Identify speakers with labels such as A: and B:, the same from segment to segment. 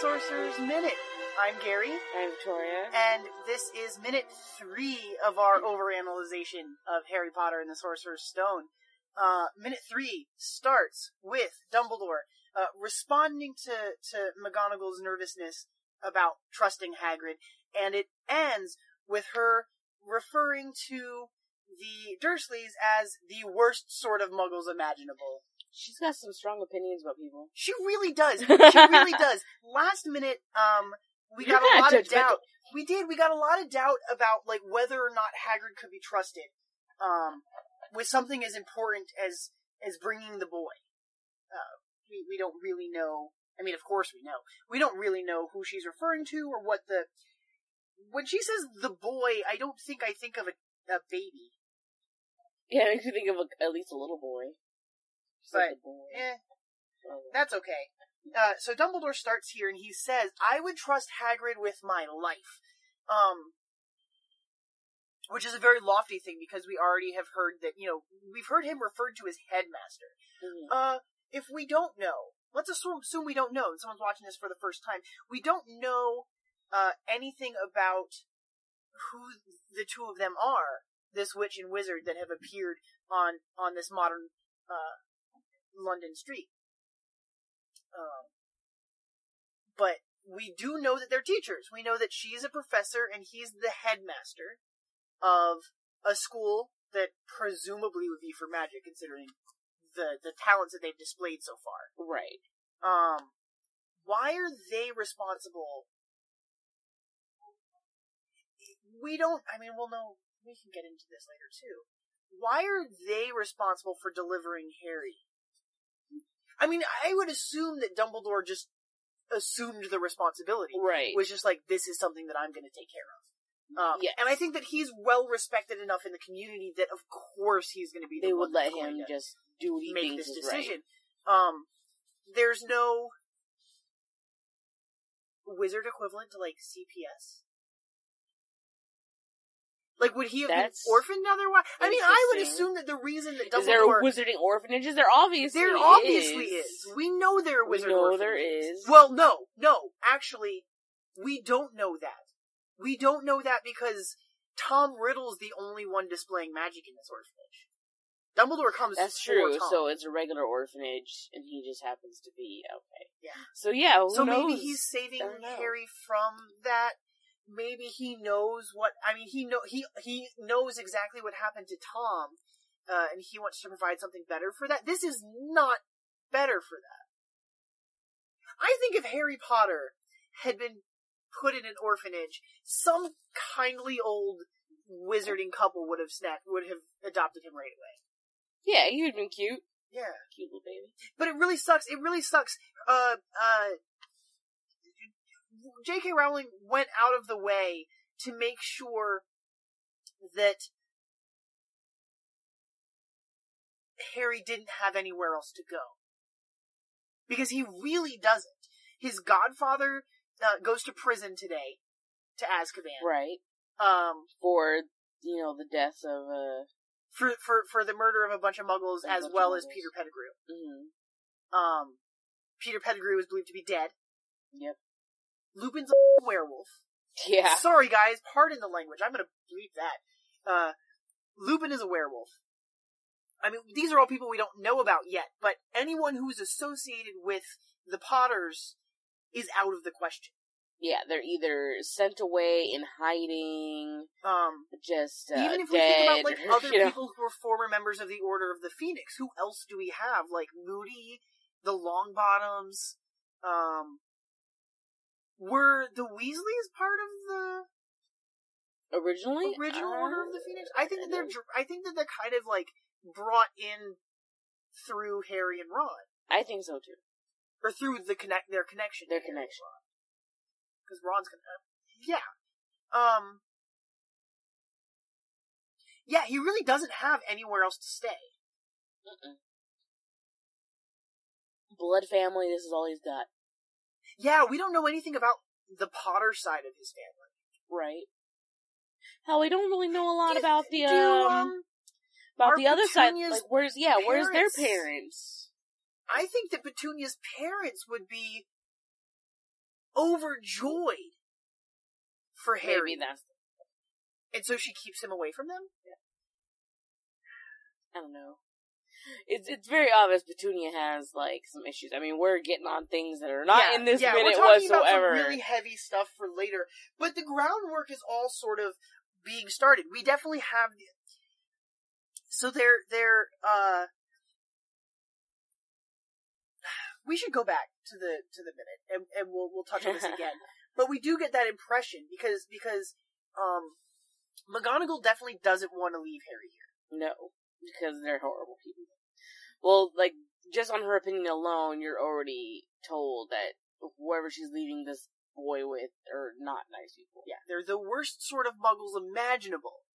A: Sorcerer's Minute. I'm Gary,
B: I'm Victoria.
A: and this is minute three of our overanalyzation of Harry Potter and the Sorcerer's Stone. Uh, minute three starts with Dumbledore uh, responding to, to McGonagall's nervousness about trusting Hagrid, and it ends with her referring to the Dursleys as the worst sort of muggles imaginable.
B: She's got some strong opinions about people.
A: She really does. She really does. Last minute, um, we
B: You're
A: got a lot of doubt. We did. We got a lot of doubt about like whether or not Hagrid could be trusted, um, with something as important as as bringing the boy. Uh, we we don't really know. I mean, of course we know. We don't really know who she's referring to or what the. When she says the boy, I don't think I think of a, a baby.
B: Yeah, it makes me think of a, at least a little boy.
A: But. Eh,
B: Oh.
A: That's okay. Uh, so Dumbledore starts here and he says, I would trust Hagrid with my life. Um, which is a very lofty thing because we already have heard that, you know, we've heard him referred to as headmaster.
B: Mhm.
A: Uh, if we don't know, let's assume, assume we don't know, and someone's watching this for the first time, we don't know, uh, anything about who the two of them are, this witch and wizard that have appeared on, on this modern, uh, London street. Um, but we do know that they're teachers. We know that she's a professor and he's the headmaster of a school that presumably would be for magic, considering the the talents that they've displayed so far.
B: Right.
A: Um, why are they responsible? We don't. I mean, we'll know. We can get into this later too. Why are they responsible for delivering Harry? I mean, I would assume that Dumbledore just assumed the responsibility.
B: Right.
A: Was just like, this is something that I'm going to take care of. Um,
B: Yes.
A: And I think that he's well respected enough in the community that, of course, he's going to be.
B: they
A: the
B: would
A: one
B: let him just do what he
A: make this
B: is right.
A: decision. Um, there's no wizard equivalent to like CPS. Like, would he have
B: That's
A: been orphaned otherwise? I mean, I would assume that the reason that
B: Is there
A: Dumbledore
B: wizarding orphanages? There obviously
A: there obviously is. We know there are
B: We know there
A: orphanages.
B: is.
A: Well, no, no. Actually, we don't know that. We don't know that because Tom Riddle's the only one displaying magic in this orphanage. Dumbledore comes.
B: That's true.
A: Tom.
B: So it's a regular orphanage, and he just happens to be okay.
A: Yeah.
B: So yeah,
A: So
B: knows?
A: maybe he's saving
B: I don't know.
A: Harry from that. Maybe he knows what I mean. He know he he knows exactly what happened to Tom, uh, and he wants to provide something better for that. This is not better for that. I think if Harry Potter had been put in an orphanage, some kindly old wizarding couple would have snapped, would have adopted him right away.
B: Yeah, he would have been cute.
A: Yeah.
B: Cute little baby.
A: But it really sucks. It really sucks. Uh, uh, J.K. Rowling went out of the way to make sure that Harry didn't have anywhere else to go. Because he really doesn't. His godfather uh, goes to prison today to Azkaban.
B: Right.
A: Um,
B: For, you know, the death of, uh,
A: for, for, for the murder of a bunch of muggles as well as. Peter Pettigrew.
B: mhm.
A: Um, Peter Pettigrew is believed to be dead.
B: Yep.
A: Lupin's a werewolf.
B: Yeah.
A: Sorry guys, pardon the language. I'm gonna bleep that. Uh, Lupin is a werewolf. I mean, these are all people we don't know about yet, but anyone who's associated with the Potters is out of the question.
B: Yeah, they're either sent away in hiding,
A: Um,
B: just, uh,
A: even if we think about like
B: or,
A: other
B: you know.
A: people who are former members of the Order of the Phoenix, who else do we have? Like Moody, the Longbottoms, um, were the Weasleys part of the
B: Originally,
A: original
B: Uh,
A: Order of the Phoenix? I think that they're I think that they're kind of like brought in through Harry and Ron
B: I think so too.
A: or through the connect their connection.
B: Their connection.
A: because Ron's gonna. Yeah. Um. Yeah, he really doesn't have anywhere else to stay.
B: Mm-mm. Blood family. This is all he's got.
A: Yeah, we don't know anything about the Potter side of his family.
B: Right. Hell, we don't really know a lot
A: Do-
B: about the
A: Do,
B: um,
A: um,
B: about the other side. Like, where's yeah? Where's their
A: parents-
B: parents?
A: I think that Petunia's parents would be overjoyed for Harry,
B: Maybe that's
A: and so she keeps him away from them.
B: I don't know. It's it's very obvious Petunia has like some issues. I mean, we're getting on things that are not
A: yeah,
B: in this
A: yeah,
B: minute
A: we're talking
B: whatsoever.
A: About some really heavy stuff for later, but the groundwork is all sort of being started. We definitely have. The, so they're they're uh. We should go back to the to the minute, and, and we'll we'll touch on this again. but we do get that impression because because um, McGonagall definitely doesn't want to leave Harry here.
B: No, because they're horrible people. Well, like just on her opinion alone, you're already told that whoever she's leaving this boy with are not nice people.
A: Yeah, they're the worst sort of Muggles imaginable.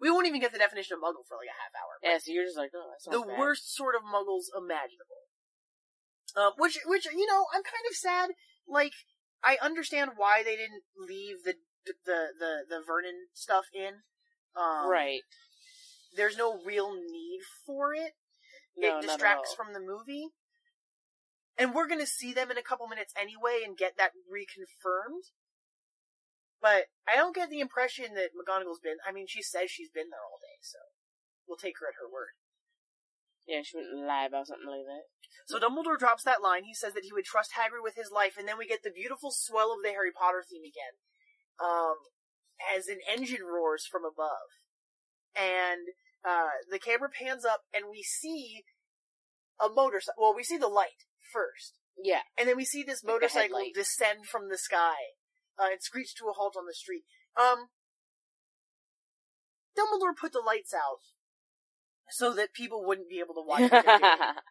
A: We won't even get the definition of Muggle for like a half hour.
B: Yeah, so you're just like, oh,
A: the
B: bad.
A: worst sort of muggles imaginable. Um, which, which, you know, I'm kind of sad. Like, I understand why they didn't leave the, the, the, the Vernon stuff in. Um,
B: right?
A: There's no real need for it.
B: No,
A: it distracts from the movie. And we're gonna see them in a couple minutes anyway and get that reconfirmed. But I don't get the impression that McGonagall's been, I mean, she says she's been there all day, so we'll take her at her word.
B: Yeah, she wouldn't lie about something like that.
A: So Dumbledore drops that line. He says that he would trust Hagrid with his life, and then we get the beautiful swell of the Harry Potter theme again, um, as an engine roars from above, and uh, the camera pans up, and we see a motorcycle. Well, we see the light first,
B: Yeah,
A: and then we see this motorcycle descend from the sky uh, and screech to a halt on the street. Um, Dumbledore put the lights out so that people wouldn't be able to watch. What.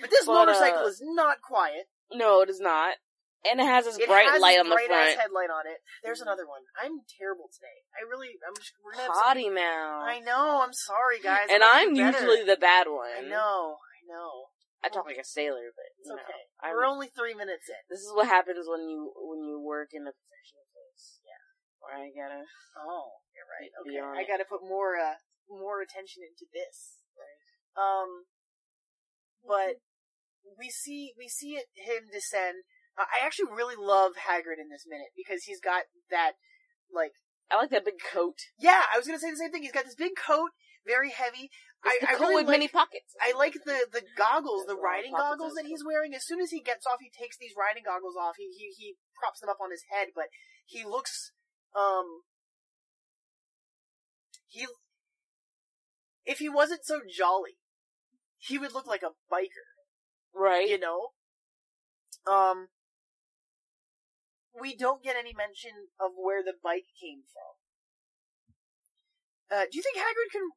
A: But this
B: But,
A: motorcycle
B: uh,
A: is not quiet.
B: no, it is not. And it has this
A: It
B: bright
A: has
B: light on the
A: bright
B: front.
A: ass headlight on it. There's another one. I'm terrible today. I really, I'm just, we're gonna have some-
B: Potty mouth.
A: I know. I'm sorry, guys.
B: and
A: I'm
B: I'm usually the bad one.
A: I know. I know.
B: I talk like a sailor, but
A: It's
B: know,
A: okay.
B: I'm-
A: We're only three minutes in.
B: This is what happens when you when you work in a professional place.
A: Yeah.
B: Where I gotta.
A: Oh, you're right. Okay, I got to put more, uh, more attention into this. Right. Um, but we see we see it, him descend. I actually really love Hagrid in this minute because he's got that like
B: I like that big coat.
A: yeah. I was gonna say the same thing. He's got this big coat, very heavy. I,
B: It's the
A: I
B: coat
A: really
B: with
A: like,
B: many pockets.
A: I like the the goggles, the
B: There's a lot of
A: riding goggles that he's wearing. As soon as he gets off, he takes these riding goggles off. He he he props them up on his head, but he looks um he if he wasn't so jolly, he would look like a biker,
B: right.
A: you know. Um, we don't get any mention of where the bike came from. Uh, do you think Hagrid can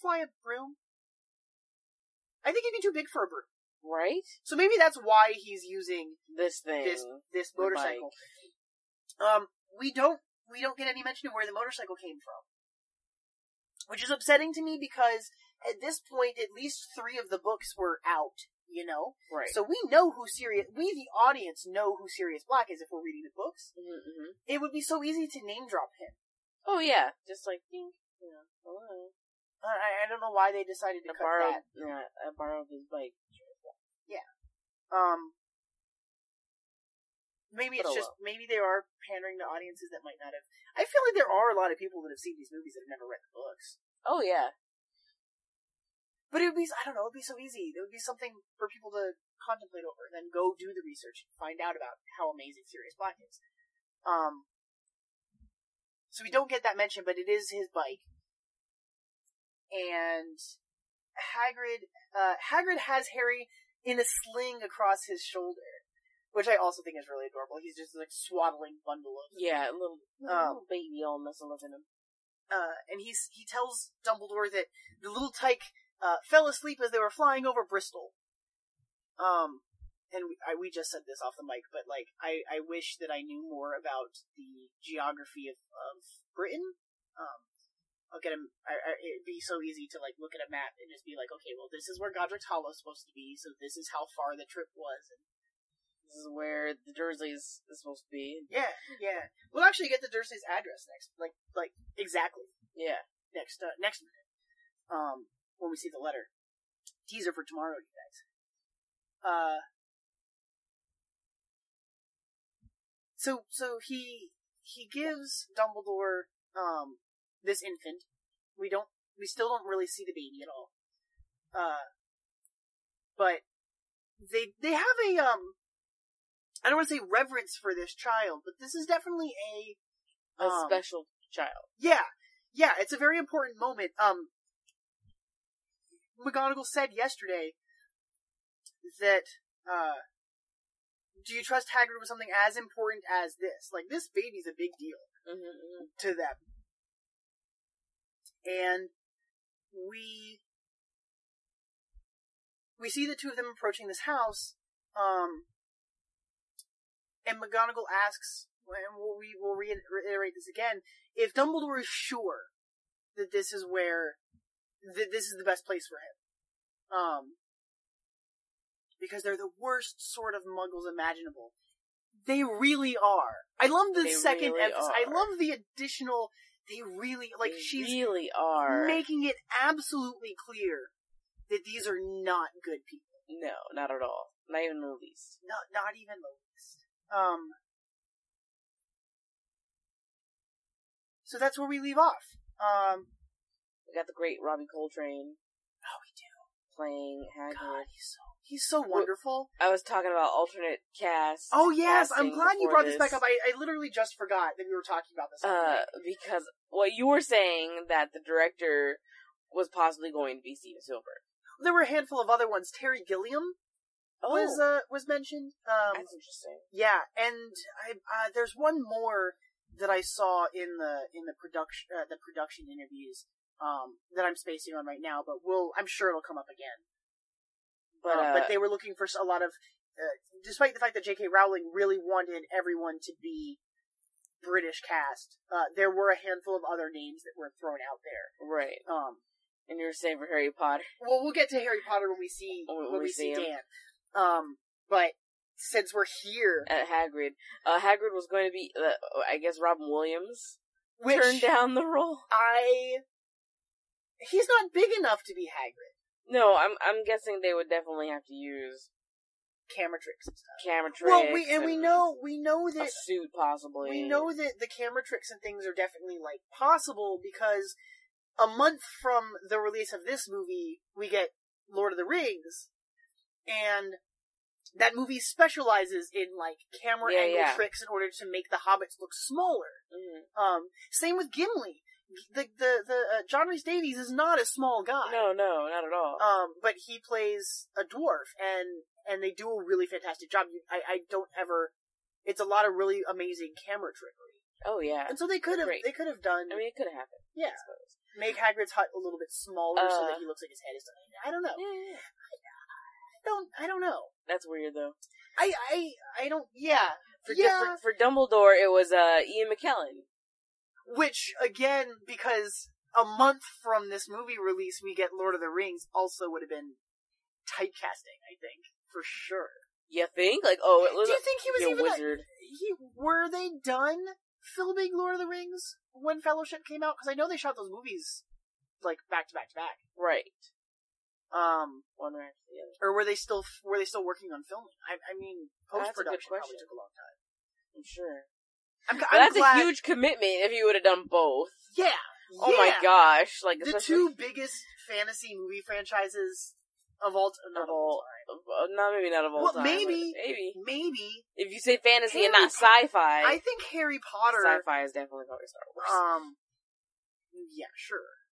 A: fly a broom? I think he'd be too big for a broom.
B: Right.
A: So maybe that's why he's using
B: This thing.
A: this this motorcycle. Um, we don't we don't get any mention of where the motorcycle came from, which is upsetting to me because at this point, at least three of the books were out. You know,
B: Right.
A: so we know who Sirius. We, the audience, know who Sirius Black is if we're reading the books.
B: mm-hmm.
A: It would be so easy to name drop him.
B: Oh yeah, just like ding. You know, hello.
A: I, I don't know why they decided to
B: I
A: cut
B: borrowed.
A: that.
B: Yeah, I borrowed his bike. Yeah.
A: Um, maybe it's
B: oh
A: just maybe they are pandering to audiences that might not have. I feel like there are a lot of people that have seen these movies that have never read the books.
B: Oh yeah.
A: But it would be, I don't know, it would be so easy. It would be something for people to contemplate over, and then go do the research and find out about how amazing Sirius Black is. Um, so we don't get that mention, but it is his bike. And Hagrid, uh, Hagrid has Harry in a sling across his shoulder, which I also think is really adorable. He's just like swaddling bundle of
B: Yeah, a little,
A: Um,
B: little baby all nestled up in him.
A: uh, and he's he tells Dumbledore that the little tyke uh, fell asleep as they were flying over Bristol. Um, and we, I, we just said this off the mic, but like I, I wish that I knew more about the geography of, of Britain. Um, I'll get him. I, I, it'd be so easy to like look at a map and just be like, okay, well, this is where Godric's Hollow is supposed to be, so this is how far the trip was. And
B: This is where the Dursleys is supposed to be.
A: yeah, yeah. We'll actually get the Dursley's address next, like like exactly.
B: Yeah.
A: next uh, next minute. Um, when we see the letter. Teaser for tomorrow, you guys. Uh. So so he he gives Dumbledore um this infant. We don't we still don't really see the baby at all. Uh. But they they have a um. I don't want to say reverence for this child, but this is definitely a
B: A
A: um,
B: special child.
A: yeah, yeah, it's a very important moment. Um, McGonagall said yesterday that, uh, do you trust Hagrid with something as important as this? Like, this baby's a big deal
B: Mm-hmm,
A: to them. And we, we see the two of them approaching this house, um, and McGonagall asks, and we'll, we will reiterate this again, if Dumbledore is sure that this is where, that this is the best place for him. Um, because they're the worst sort of muggles imaginable. They really are. I love the
B: They
A: second
B: really
A: emphasis. I love the additional, they really, like,
B: They
A: she's
B: really are.
A: making it absolutely clear that these are not good people.
B: No, not at all. Not even the least.
A: Not, not even the least. Um, so that's where we leave off. Um,
B: We got the great Robbie Coltrane
A: oh, we do.
B: playing Hagrid.
A: God, he's so, he's so wonderful.
B: I was talking about alternate cast.
A: Oh yes, I'm glad you brought this back up. I, I literally just forgot that we were talking about this.
B: Uh, because what you were saying that the director was possibly going to be Steven Spielberg.
A: there were a handful of other ones. Terry Gilliam was uh, was mentioned. Um,
B: that's interesting.
A: Yeah, and I uh, there's one more that I saw in the in the production uh, the production interviews um, that I'm spacing on right now, but we'll I'm sure it'll come up again.
B: But,
A: Uh,
B: uh,
A: but they were looking for a lot of, uh, despite the fact that J.K. Rowling really wanted everyone to be British cast, uh, there were a handful of other names that were thrown out there.
B: right.
A: Um,
B: And you're saying for Harry Potter.
A: well, we'll get to Harry Potter when we see
B: When
A: when,
B: we
A: see
B: see him.
A: Dan. Um, but since we're here,
B: At Hagrid. Uh, Hagrid was going to be, uh, I guess Robin Williams
A: which
B: turned down the role.
A: I he's not big enough to be Hagrid.
B: No, I'm I'm guessing they would definitely have to use
A: Camera tricks and stuff.
B: camera tricks.
A: Well, we and we know we know
B: a
A: that
B: suit possibly.
A: we know that the camera tricks and things are definitely like possible because a month from the release of this movie, we get Lord of the Rings, and that movie specializes in like camera
B: Yeah,
A: angle
B: yeah.
A: tricks in order to make the hobbits look smaller.
B: Mhm.
A: Um, same with Gimli. The the the uh, John Rhys Davies is not a small guy.
B: No, no, not at all.
A: Um, but he plays a dwarf, and and they do a really fantastic job. You, I I don't ever. It's a lot of really amazing camera trickery,
B: oh yeah.
A: and so they could have they could have done
B: I mean, it could have happened.
A: yeah make Hagrid's hut a little bit smaller so
B: Uh,
A: that he looks like his head is. I don't know.
B: Yeah, yeah, yeah.
A: I don't I don't know.
B: That's weird though.
A: I I I don't. Yeah.
B: For,
A: yeah.
B: for, for Dumbledore, it was uh, Ian McKellen.
A: Which again, because a month from this movie release, we get Lord of the Rings, also would have been typecasting. I think for sure.
B: You think? Like, oh, it was
A: Do you think he was
B: a
A: even a-
B: wizard.
A: he were they done filming Lord of the Rings when Fellowship came out? Because I know they shot those movies like back to back to back.
B: Right.
A: Um,
B: One right after the other.
A: or were they still were they still working on filming? I, I mean, post production probably took a long time.
B: I'm sure.
A: I'm, I'm
B: that's
A: glad.
B: a huge commitment if you would have done both.
A: yeah.
B: Oh my gosh! Like
A: The two biggest fantasy movie franchises of all t- not
B: of
A: of all
B: all, uh, not maybe not of all
A: Well,
B: time.
A: maybe-
B: maybe.
A: Maybe
B: if you say fantasy and
A: Harry
B: not sci-fi,
A: I think Harry Potter.
B: sci-fi is definitely probably Star Wars.
A: Um, yeah, sure.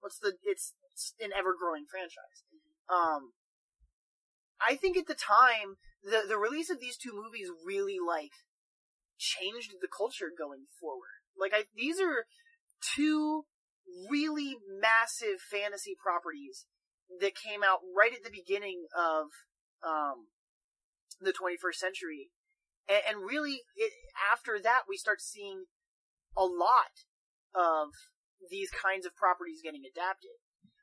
A: What's the? It's, it's an ever growing franchise. Um, I think at the time, the, the release of these two movies really, like, changed the culture going forward. Like, I, these are two really massive fantasy properties that came out right at the beginning of, um, the 21st century. And, and really, it, after that, we start seeing a lot of these kinds of properties getting adapted.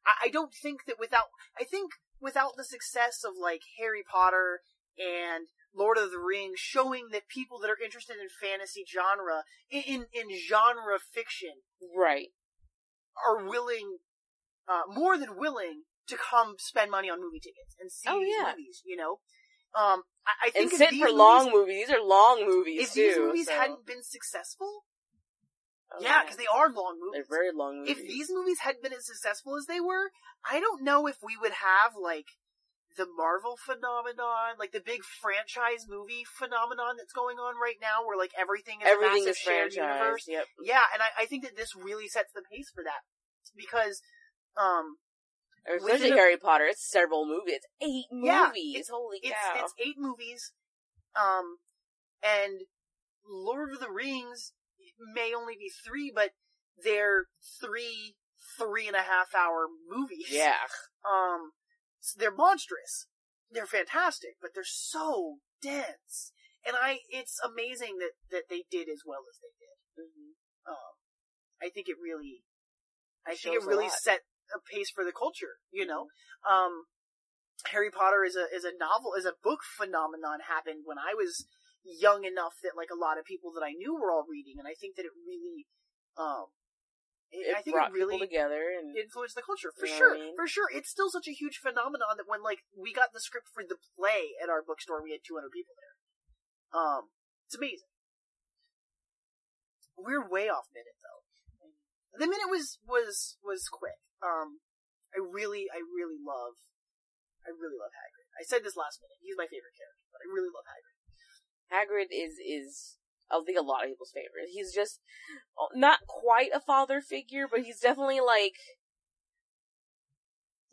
A: I, I don't think that without, I think without the success of like Harry Potter and Lord of the Rings showing that people that are interested in fantasy genre, in, in, in genre fiction,
B: Right.
A: are willing, uh, more than willing to come spend money on movie tickets and see
B: Oh,
A: these
B: yeah.
A: movies, you know? Um, I, I think
B: And sit for
A: movies-
B: long movies. These are long movies
A: If
B: too.
A: these movies
B: so-
A: hadn't been successful,
B: Oh,
A: yeah, because they are long movies.
B: they're very long movies.
A: if these movies had been as successful as they were, I don't know if we would have like the Marvel phenomenon, like the big franchise movie phenomenon that's going on right now, where like everything is a
B: everything
A: massive
B: is
A: shared
B: franchise.
A: universe.
B: Yep.
A: Yeah, and I, I think that this really sets the pace for that because, um,
B: Especially Harry Potter. It's several movies. It's eight
A: Yeah,
B: movies. Holy
A: it's
B: cow!
A: it's eight movies, um, and Lord of the Rings may only be three, but they're three three and a half hour movies.
B: yeah.
A: Um, they're monstrous. They're fantastic, but they're so dense. And I, it's amazing that, that they did as well as they did.
B: Mhm.
A: Um, I think it really, I think it really
B: lot.
A: set a pace for the culture, you know? Um, Harry Potter is a, is a novel, is a book phenomenon happened when I was young enough that like a lot of people that I knew were all reading, and I think that it really, um, it, I think
B: brought
A: it really
B: people together and
A: influenced the culture for
B: You know
A: sure.
B: I mean?
A: For sure, it's still such a huge phenomenon that when like we got the script for the play at our bookstore, we had 200 people there. Um, it's amazing. We're way off minute though. The minute was was was quick. Um, I really, I really love, I really love Hagrid. I said this last minute. He's my favorite character, but I really love Hagrid.
B: Hagrid is is I think a lot of people's favorite. He's just oh, not quite a father figure, but he's definitely like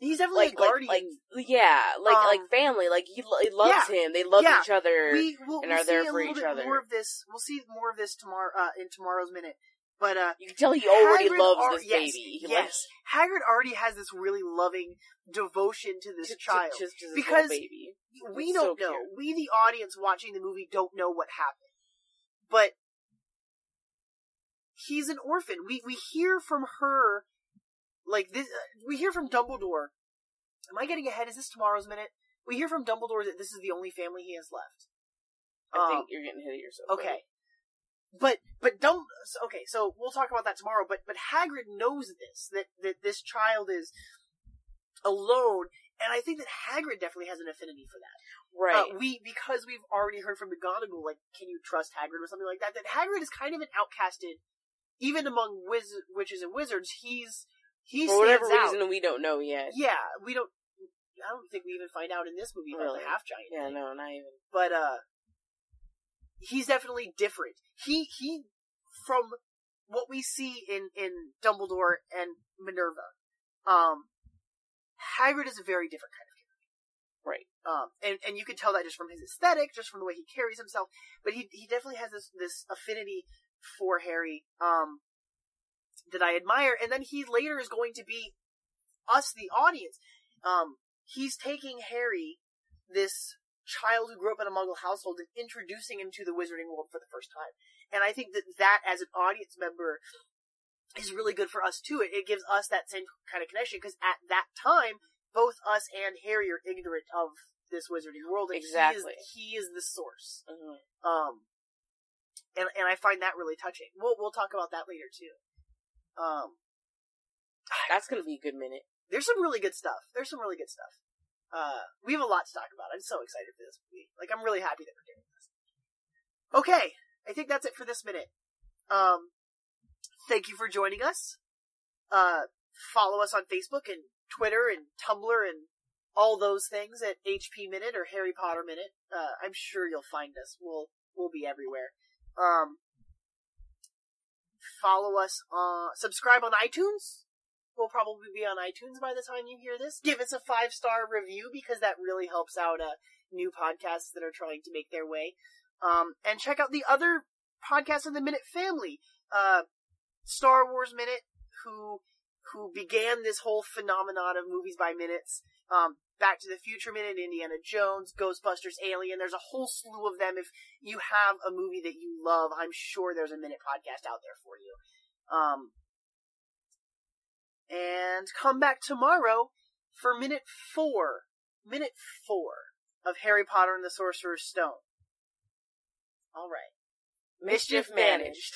A: He's definitely
B: like
A: a guardian.
B: like, like yeah, like
A: Um,
B: like family. Like he, lo- he loves
A: yeah,
B: him. They love
A: yeah.
B: each other.
A: we will
B: and
A: we'll
B: are there for each other.
A: more of this. We'll see more of this tomorrow uh, in tomorrow's minute. But uh,
B: you can tell he already
A: Hagrid
B: loves
A: al-
B: this
A: yes,
B: baby. He
A: yes. Hagrid already has this really loving devotion to this
B: loves,
A: child.
B: just, just,
A: Because
B: baby.
A: we
B: It's
A: don't
B: so
A: know. We, the audience watching the movie, don't know what happened. But he's an orphan. We we hear from her, like this. Uh, we hear from Dumbledore. Am I getting ahead? Is this tomorrow's minute? We hear from Dumbledore that this is the only family he has left.
B: I
A: Um,
B: think you're getting ahead of yourself.
A: Okay. But but Dum so- okay, so we'll talk about that tomorrow, but but Hagrid knows this that that this child is alone and I think that Hagrid definitely has an affinity for that.
B: Right.
A: Uh, we because we've already heard from McGonagall like can you trust Hagrid or something like that that Hagrid is kind of an outcasted even among wiz- witches and wizards he's he
B: For whatever
A: out.
B: reason, we don't know yet.
A: Yeah, we don't I don't think we even find out in this movie about
B: Really?
A: the half giant.
B: Yeah, no, not even.
A: but uh he's definitely different. He he from what we see in in Dumbledore and Minerva, um Hagrid is a very different kind of character.
B: Right.
A: Um and and you can tell that just from his aesthetic, just from the way he carries himself, but he he definitely has this this affinity for Harry um that I admire and then he later is going to be us the audience. Um he's taking Harry this child who grew up in a Muggle household and introducing him to the wizarding world for the first time. And I think that that as an audience member is really good for us too. It, it gives us that same kind of connection because at that time, both us and Harry are ignorant of this wizarding world. And
B: Exactly.
A: He is, he is the source.
B: Mhm.
A: Um, and, and I find that really touching. We'll, we'll talk about that later too. Um,
B: That's gonna be a good minute.
A: there's some really good stuff. There's some really good stuff. Uh, we have a lot to talk about. I'm so excited for this movie. Like, I'm really happy that we're doing this. Okay, I think that's it for this minute. Um, thank you for joining us. Uh, follow us on Facebook and Twitter and Tumblr and all those things at HP Minute or Harry Potter Minute. Uh, I'm sure you'll find us. We'll we'll be everywhere. Um, follow us on subscribe on iTunes. We'll probably be on iTunes by the time you hear this. Give us a five star review because that really helps out uh, new podcasts that are trying to make their way. Um, and check out the other podcasts in the Minute family. Uh, Star Wars Minute, who who began this whole phenomenon of movies by minutes. Um, Back to the Future Minute, Indiana Jones, Ghostbusters, Alien. There's a whole slew of them. If you have a movie that you love, I'm sure there's a minute podcast out there for you. Um, and come back tomorrow for minute four. Minute four of Harry Potter and the Sorcerer's Stone. All right. Mischief managed.